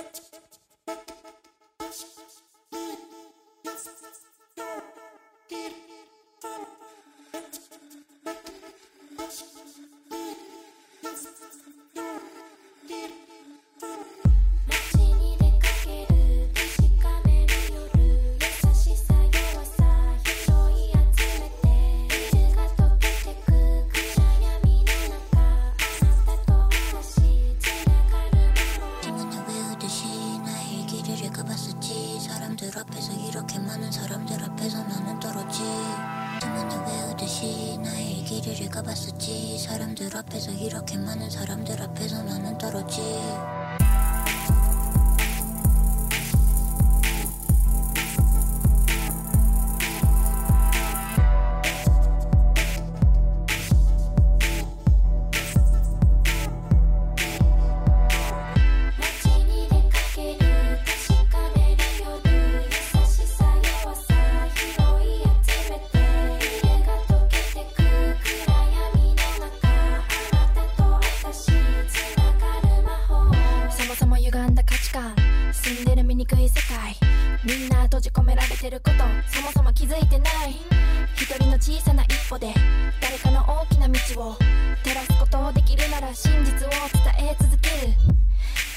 Thank you. くい世界みんな閉じ込められてることそもそも気づいてない。一人の小さな一歩で誰かの大きな道を照らすことをできるなら真実を伝え続ける。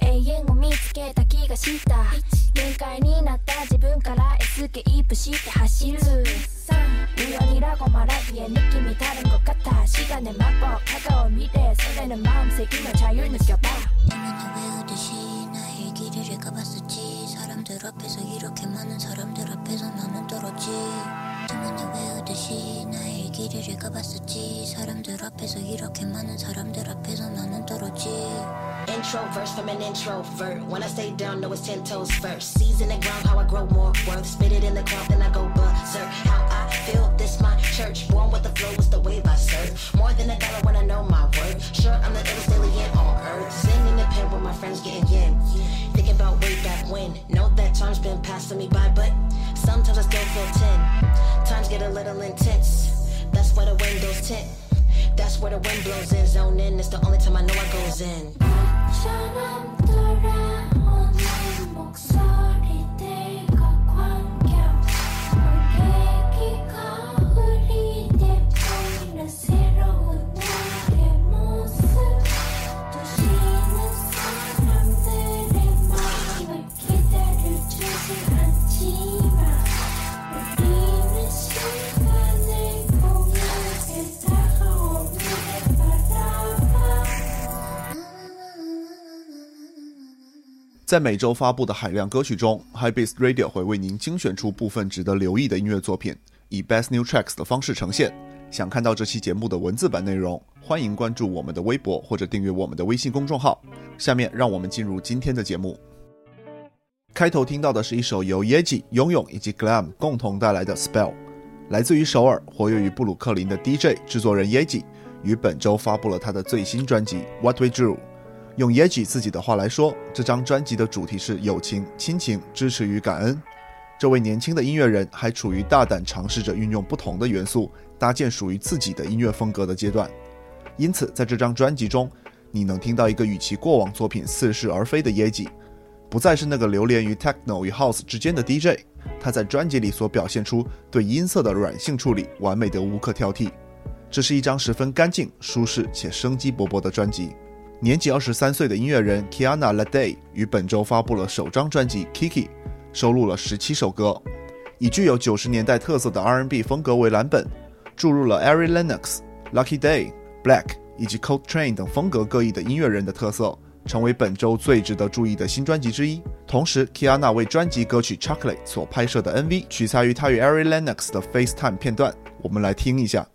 永遠を見つけた気がした。限界になった自分からエスケープして走る。ウヨニラゴマラギエニキミタルンゴカタシガネマ Introvert from an introvert. When I stay down, know it's ten toes first. Season the ground, how I grow more worth. Spit it in the crowd, then I go berserk. How I feel, this my church. Born with the flow, it's the wave I serve. More than a dollar when I know my worth. Sure, I'm the illest alien on earth. Sing in the pen with my friends getting yin. Thinking about way back when. Know that time's been passing me by, but sometimes I still feel ten. Times get a little intense. That's why the windows tint. That's where the wind blows in, zone in. It's the only time I know I goes in. 在每周发布的海量歌曲中，High Beats Radio 会为您精选出部分值得留意的音乐作品，以 Best New Tracks 的方式呈现。想看到这期节目的文字版内容，欢迎关注我们的微博或者订阅我们的微信公众号。下面让我们进入今天的节目。开头听到的是一首由 Yeji、拥勇以及 Glam 共同带来的 Spell，来自于首尔，活跃于布鲁克林的 DJ 制作人 Yeji，于本周发布了他的最新专辑 What We Drew。用 Yeji 自己的话来说，这张专辑的主题是友情、亲情、支持与感恩。这位年轻的音乐人还处于大胆尝试着运用不同的元素，搭建属于自己的音乐风格的阶段。因此，在这张专辑中，你能听到一个与其过往作品似是而非的 Yeji，不再是那个流连于 Techno 与 House 之间的 DJ。他在专辑里所表现出对音色的软性处理，完美的无可挑剔。这是一张十分干净、舒适且生机勃勃的专辑。年仅二十三岁的音乐人 Kiana Lade 于本周发布了首张专辑 Kiki，收录了十七首歌，以具有九十年代特色的 R&B 风格为蓝本，注入了 Ari Lennox、Lucky Day、Black 以及 Cold Train 等风格各异的音乐人的特色，成为本周最值得注意的新专辑之一。同时，Kiana 为专辑歌曲 Chocolate 所拍摄的 MV 取材于他与 Ari Lennox 的 FaceTime 片段，我们来听一下。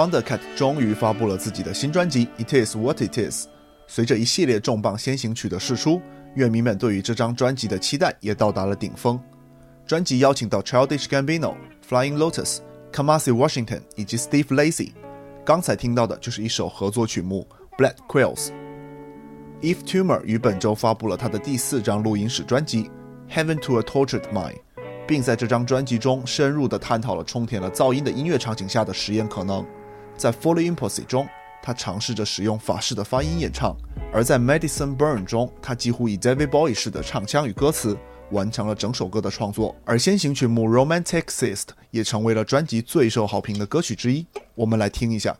Thundercat 终于发布了自己的新专辑《It Is What It Is》。随着一系列重磅先行曲的释出，乐迷们对于这张专辑的期待也到达了顶峰。专辑邀请到 Childish Gambino、Flying Lotus、Kamasi Washington 以及 Steve Lacy。刚才听到的就是一首合作曲目《Black Quills》。Eve Tumor 于本周发布了他的第四张录音室专辑《Heaven to a Tortured Mind》，并在这张专辑中深入地探讨了充填了噪音的音乐场景下的实验可能。在《Fully Impossible》中，他尝试着使用法式的发音演唱；而在《Medicine Burn》中，他几乎以 David Bowie 式的唱腔与歌词完成了整首歌的创作。而先行曲目《Romanticist》也成为了专辑最受好评的歌曲之一。我们来听一下。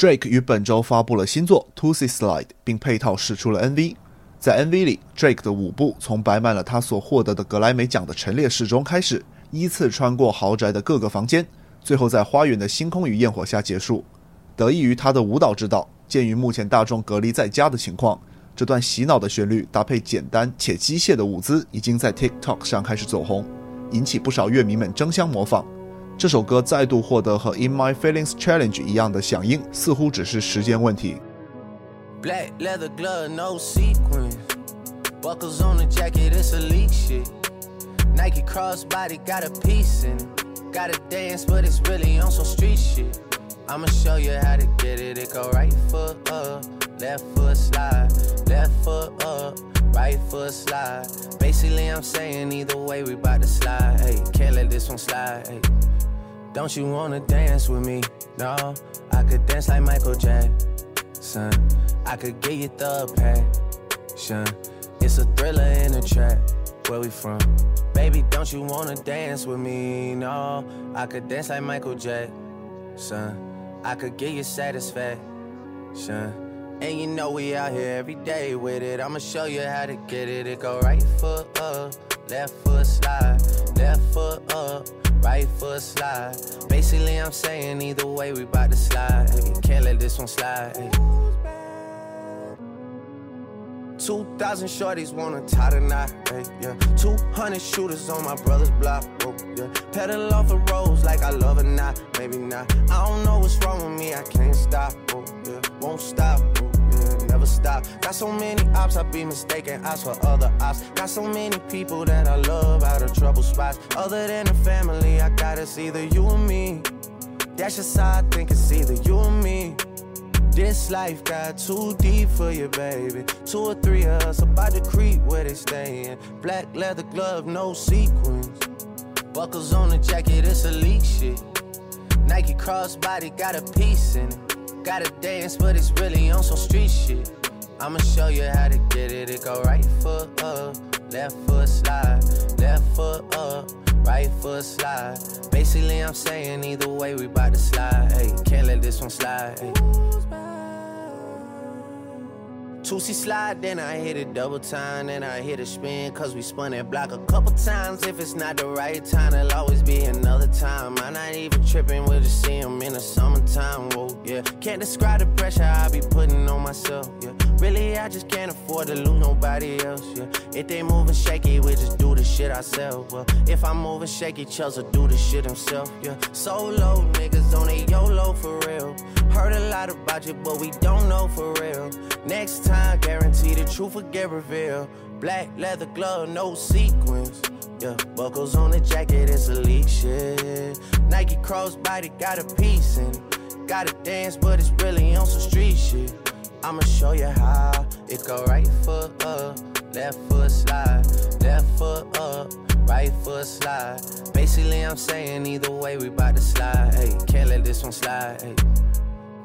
Drake 于本周发布了新作《To See Slide》，并配套试出了 MV。在 MV 里，Drake 的舞步从摆满了他所获得的格莱美奖的陈列室中开始，依次穿过豪宅的各个房间，最后在花园的星空与焰火下结束。得益于他的舞蹈指导，鉴于目前大众隔离在家的情况，这段洗脑的旋律搭配简单且机械的舞姿，已经在 TikTok 上开始走红，引起不少乐迷们争相模仿。这首歌再度获得和《In My Feelings Challenge》一样的响应，似乎只是时间问题。Black leather glove, no sequins. Buckles on the jacket, it's elite shit. Nike crossbody got a piece in it. Gotta dance, but it's really on some street shit. I'ma show you how to get it. It go right foot up, left foot slide, left foot up, right foot slide. Basically, I'm saying either way, we bout to slide. Hey, can't let this one slide. Hey. Don't you wanna dance with me? No, I could dance like Michael Jackson. Son, I could get you the passion. It's a thriller in a track. Where we from? Baby, don't you wanna dance with me? No, I could dance like Michael Jackson. I could get you satisfaction. And you know we out here every day with it. I'ma show you how to get it. It go right foot up, left foot slide, left foot up right foot slide. Basically, I'm saying either way, we bout to slide. Hey, can't let this one slide. Hey. 2,000 shorties wanna tie knot, hey, yeah. 200 shooters on my brother's block, oh, yeah. Pedal off the roads like I love it, not, maybe not. I don't know what's wrong with me, I can't stop, oh, yeah. Won't stop, oh. Never stop. Got so many ops, I be mistaken ops for other ops. Got so many people that I love out of trouble spots. Other than the family, I got it's either you or me. That's just how I think it's either you or me. This life got too deep for you, baby. Two or three of us about to creep where they stayin'. Black leather glove, no sequins. Buckles on the jacket, it's elite shit. Nike crossbody got a piece in it. Gotta dance, but it's really on some street shit. I'ma show you how to get it. It go right foot up, left foot slide, left foot up, right foot slide. Basically, I'm saying either way, we bout to slide. Hey, can't let this one slide. Hey. Toosie slide, then I hit it double time, then I hit a spin, cause we spun that block a couple times. If it's not the right time, it'll always be another time. I'm not even tripping, we'll just see them in the summertime, whoa, yeah. Can't describe the pressure I be putting on myself, yeah. Really, I just can't afford to lose nobody else, yeah. If they moving shaky, we just do the shit ourselves, well. If I'm moving shaky, Chubbs'll do the shit himself, yeah. Solo niggas on a YOLO for real. Heard a lot about you, but we don't know for real. Next time, guarantee the truth will get revealed. Black leather glove, no sequins. Yeah, buckles on the jacket, it's elite shit. Nike crossbody got a piece in it. Gotta dance, but it's really on some street shit. I'ma show you how. It go right foot up, left foot slide, left foot up, right foot slide. Basically, I'm saying either way, we bout to slide. Hey, can't let this one slide. Hey.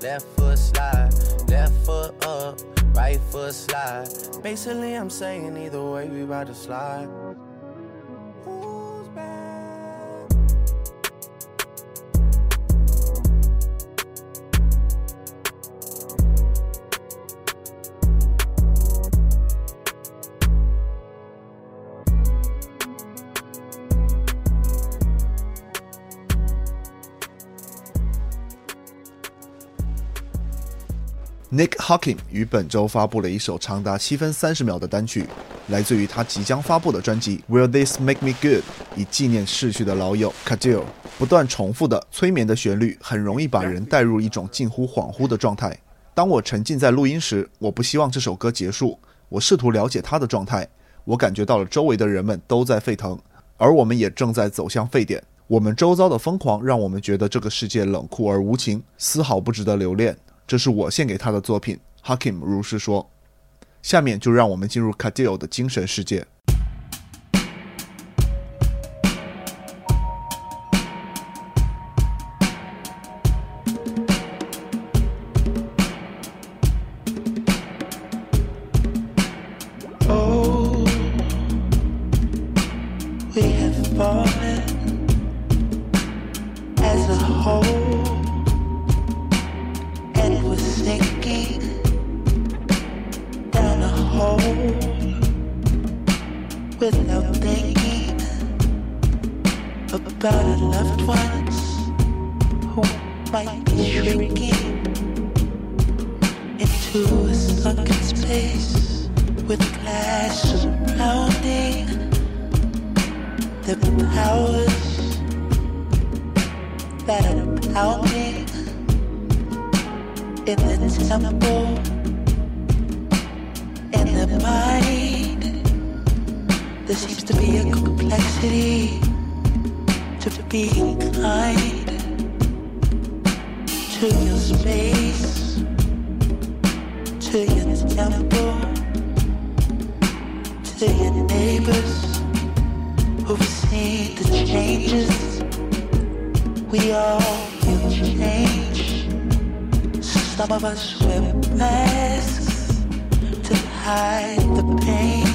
left foot slide, left foot up right foot slide. Basically, I'm saying either way, we about to slide. Nick Hakim 于本周发布了一首长达七分三十秒的单曲，来自于他即将发布的专辑《Will This Make Me Good》，以纪念逝去的老友 Kadil。不断重复的催眠的旋律，很容易把人带入一种近乎恍惚的状态。当我沉浸在录音时，我不希望这首歌结束。我试图了解他的状态，我感觉到了周围的人们都在沸腾，而我们也正在走向沸点。我们周遭的疯狂让我们觉得这个世界冷酷而无情，丝毫不值得留恋。这是我献给他的作品，Hakim 如是说。下面就让我们进入卡迪奥的精神世界。hide the pain,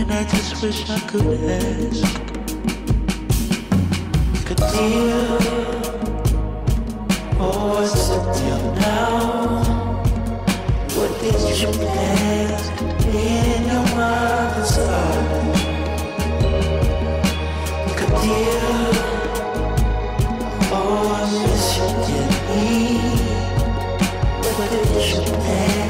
and I just wish I could ask. Could deal, oh, what's up till now? What did you plant in your mother's garden? Could deal, oh, I miss you dearly. What did you plant?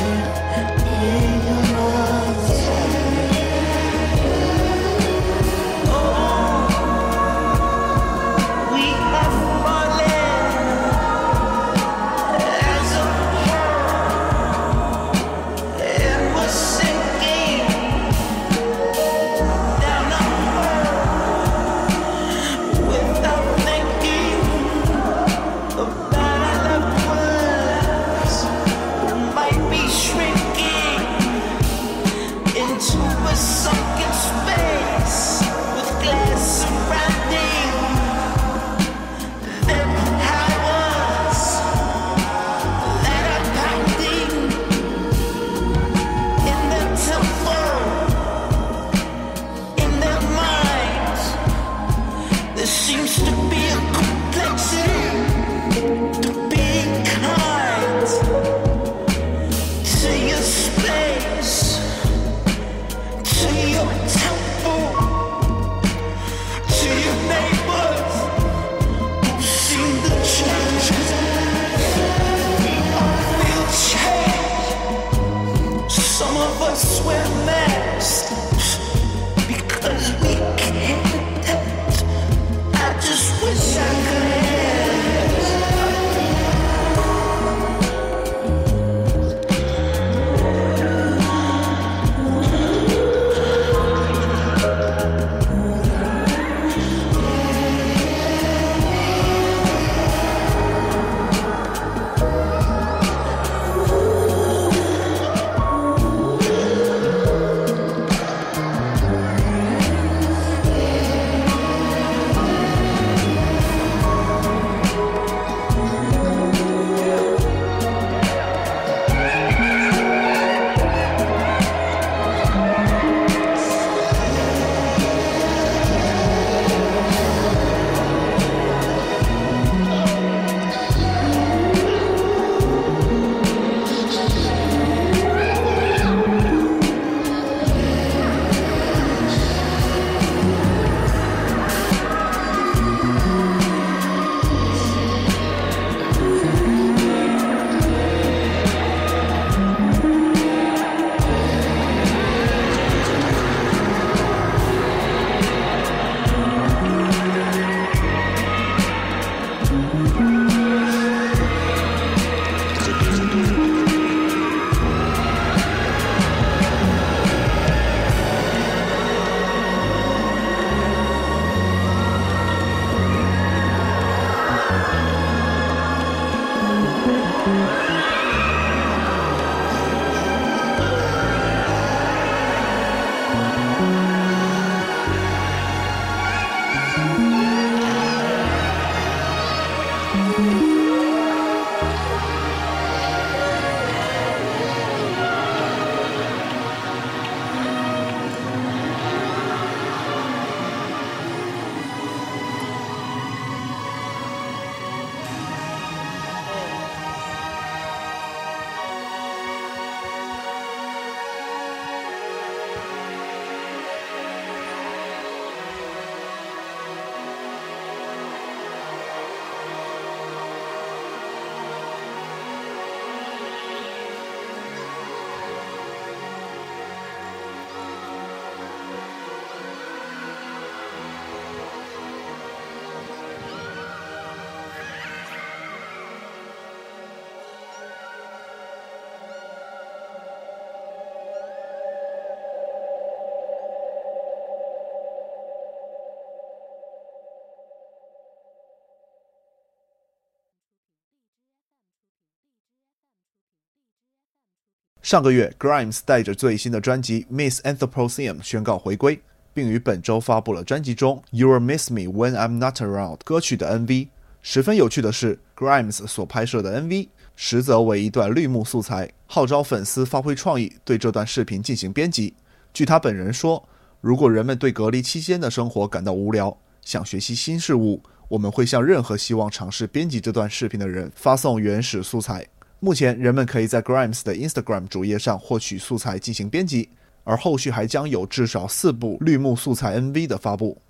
上个月，Grimes 带着最新的专辑《Miss Anthropocene》宣告回归，并于本周发布了专辑中《You'll Miss Me When I'm Not Around》歌曲的 MV。十分有趣的是，Grimes 所拍摄的 MV 实则为一段绿幕素材，号召粉丝发挥创意，对这段视频进行编辑。据他本人说，如果人们对隔离期间的生活感到无聊，想学习新事物，我们会向任何希望尝试编辑这段视频的人发送原始素材。目前，人们可以在 Grimes 的 Instagram 主页上获取素材进行编辑，而后续还将有至少四部绿幕素材 MV 的发布。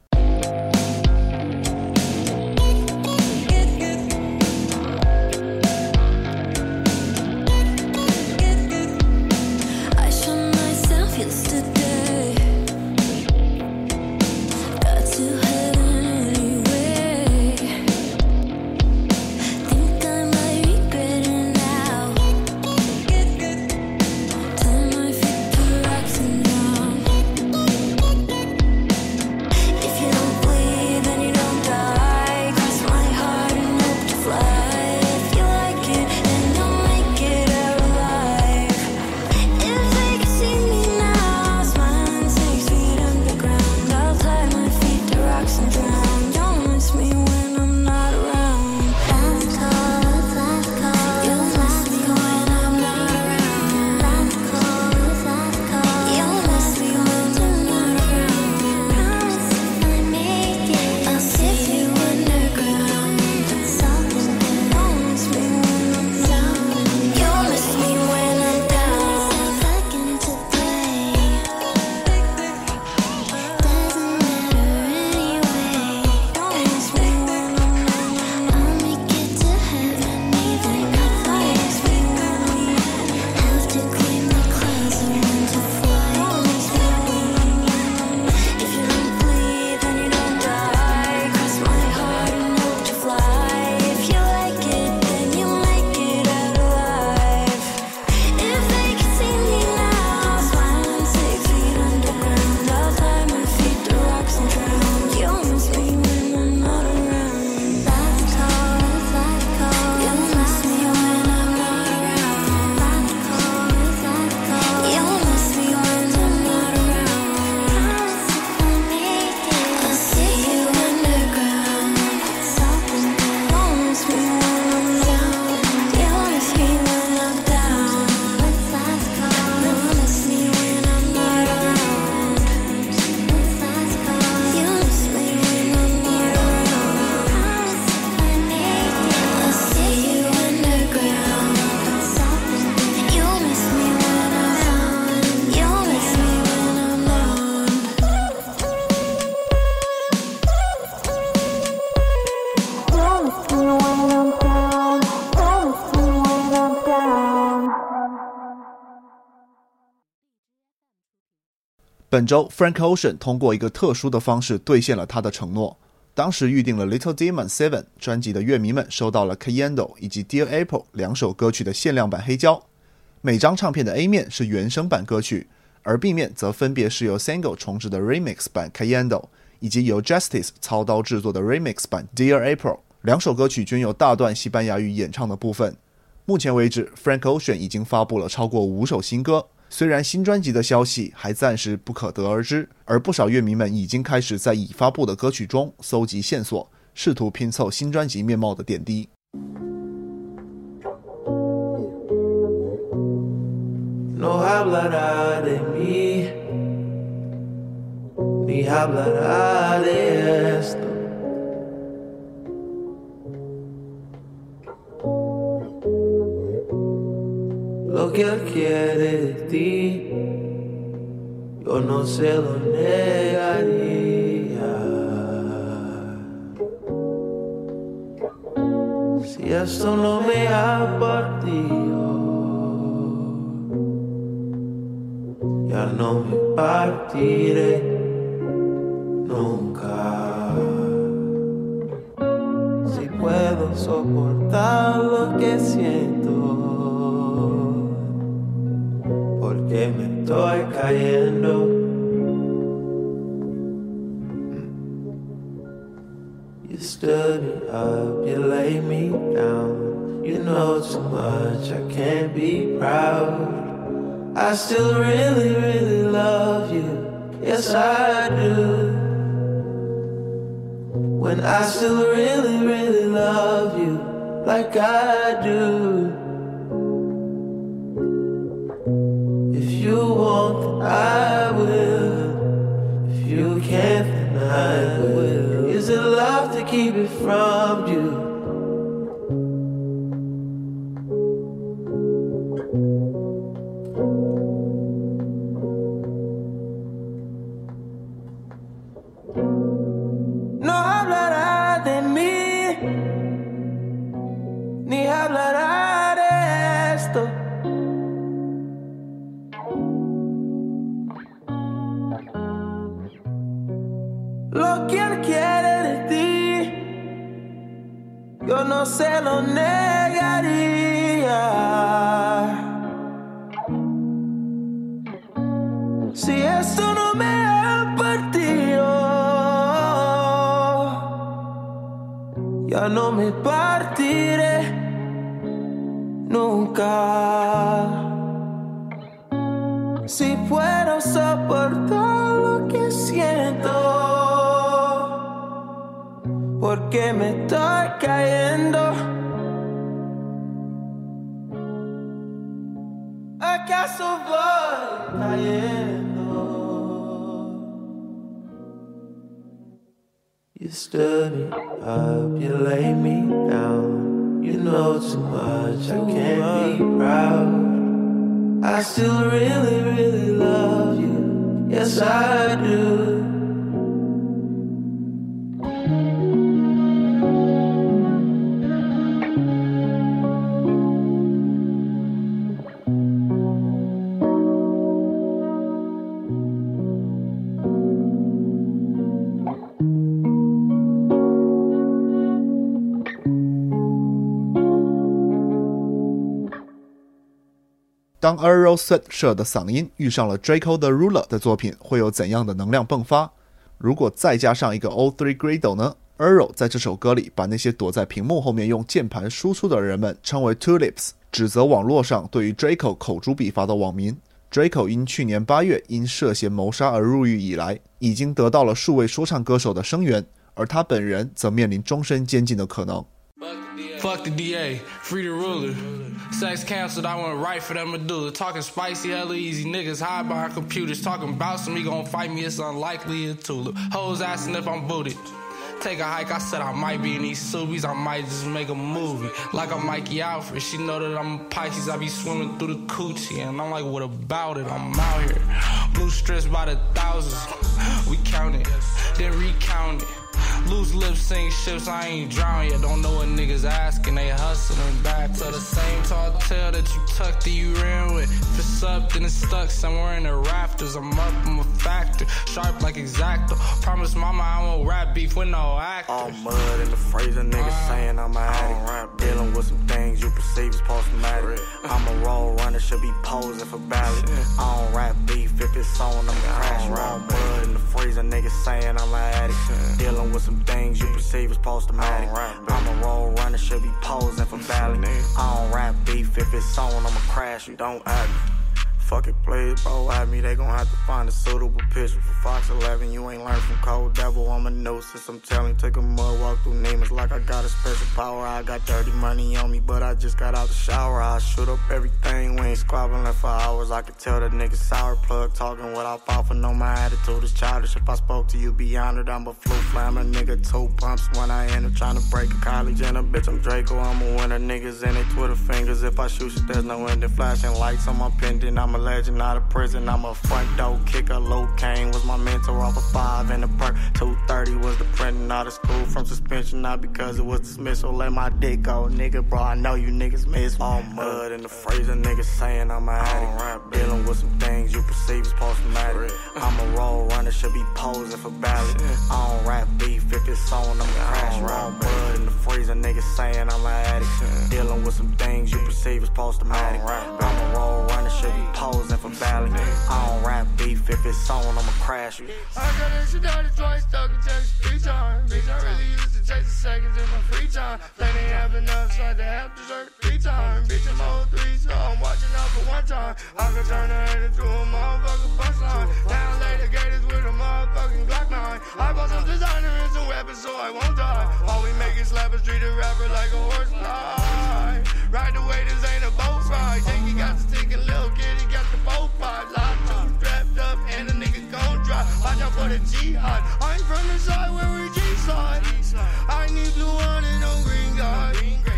本周，Frank Ocean 通过一个特殊的方式兑现了他的承诺。当时预定了《Little Demon Seven》专辑的乐迷们收到了《Candle》以及《Dear April》两首歌曲的限量版黑胶。每张唱片的 A 面是原声版歌曲，而 B 面则分别是由 Single 重制的 Remix 版《Candle》以及由 Justice 操刀制作的 Remix 版《Dear April》。两首歌曲均有大段西班牙语演唱的部分。目前为止，Frank Ocean 已经发布了超过五首新歌。虽然新专辑的消息还暂时不可得而知，而不少乐迷们已经开始在已发布的歌曲中搜集线索，试图拼凑新专辑面貌的点滴。Que quiere de ti, yo no se lo negaría. Si esto no me ha partido, ya no me partiré nunca. Si puedo soportar lo que siento que me estoy cayendo. You stood me up, you laid me down. You know too much, I can't be proud. I still really, really love you. Yes, I do. When I still really, really love you like I do. I will. If you can't, then I will. Is it love to keep it from you? no se lo negaría. Si esto no me ha partido, ya no me partiré nunca. Si puedo soportar. Porque me estoy cayendo. ¿Acaso voy cayendo? You stood me up, you laid me down. You know too much, I can't be proud. I still really, really love you. Yes, I do. 当 Earl Sweatshirt 的嗓音遇上了 Draco the Ruler 的作品，会有怎样的能量迸发？如果再加上一个 O Three Grado 呢？Earl 在这首歌里把那些躲在屏幕后面用键盘输出的人们称为 Tulips，指责网络上对于 Draco 口诛笔伐的网民。Draco 因去年八月因涉嫌谋杀而入狱以来，已经得到了数位说唱歌手的声援，而他本人则面临终身监禁的可能。Fuck the DA, free the ruler. Sex canceled, I went right for that medulla. Talking spicy, hella easy. Niggas hide behind computers. Talking about some, he gon' fight me, it's unlikely a tulip. Hoes asking if I'm booted. Take a hike, I said I might be in these subies, I might just make a movie. Like I'm Mikey Alfred, she know that I'm a Pisces, I be swimming through the coochie. And I'm like, what about it? I'm out here. Blue strips by the thousands, we count it, then recount it. Loose lips sink ships, I ain't drowned yet. Don't know what niggas asking, they hustling back to the same tall tale that you tucked that you ran with. If it's up, then it's stuck somewhere in the rafters. I'm up, I'm a factor, sharp like exacto. Promise mama I won't rap beef with no actors. All mud in the freezer, niggas uh, saying I'm a addict. Dealing with some things you perceive as problematic. I'm a roll runner, should be posing for ballot. I don't rap beef if it's on, I'm crash. Wrong blood in the freezer, niggas saying I'm an addict. Dealing with some things you perceive as problematic. I'm a roll runner, should be posing for ballot. I don't rap beef if it's on, I'ma crash. You don't act. Fuck it, play it, bro. At me, they gon' have to find a suitable picture for Fox 11. You ain't learned from Cold Devil. I'm a nuisance. I'm telling, take a mud walk through Neiman's like I got a special power. I got dirty money on me, but I just got out the shower. I shoot up everything. We ain't squabbling for hours. I could tell that nigga sour plug talking without popping on my attitude is childish. If I spoke to you, be honored. I'm a flu flammer, nigga. Two pumps when I enter trying to break a college and a bitch. I'm Drakeo. I'm a winner. Niggas in they Twitter fingers. If I shoot shit, there's no ending. Flashing lights on my pendant. I'm a legend out of prison. I'm a front door kicker. Low cane was my mentor off a five and a perk. 230 was the printing out of school from suspension, not because it was dismissal. Let my dick go, nigga, bro. I know you niggas miss all mud in the freezer. Niggas saying I'm a addict. Dealing with some things you perceive as problematic. I'm a roll runner, should be posing for ballot. I don't rap beef if it's on, I'm crash. Wrong blood in the freezer. Niggas saying I'm an addict. Dealing with some things you perceive as problematic. I'm a roll runner, should be posing for ballot. I don't rap beef if it's on, I'ma crash you. I got that shit down twice, stuck in Texas three times. Bitch, I really used to chase the seconds in my free time. They have enough, so I had to have dessert three times. Bitch, I'm on three, so I'm watching out for one time. I could turn head into a motherfucking punchline. Down I bought some designer and some weapons, so I won't die. All we make is slap a street a rapper like a horse fly. Ride the way, this ain't a boat ride. Think he got the stick and little kid, he got the boat pot. Lock two strapped up, and a nigga gon' drop. Watch out for the jihad. I'm from the side where we G-side. I need blue one and no green guy.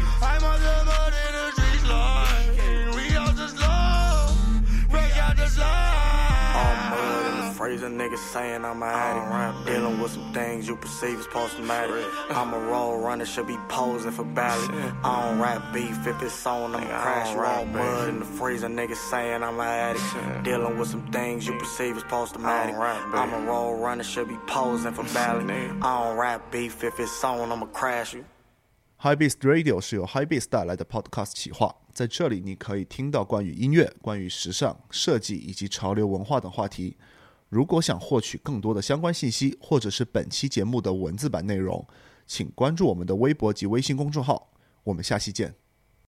mud in the slide. freezer, niggas saying I'm a addict. Dealing with some things you perceive as problematic. I'm a roll runner, should be posing for ballot. I don't rap beef if it's on, I'ma crash. Raw mud in the freezer, niggas saying I'm a addict. Dealing with some things you perceive as problematic. I'm a roll runner, should be posing for ballot. I don't rap beef if it's on, I'ma crash you. High Beast Radio 是由 High Beast 带来的 Podcast 企划，在这里你可以听到关于音乐、关于时尚、设计以及潮流文化等话题。 如果想获取更多的相关信息，或者是本期节目的文字版内容，请关注我们的微博及微信公众号。我们下期见。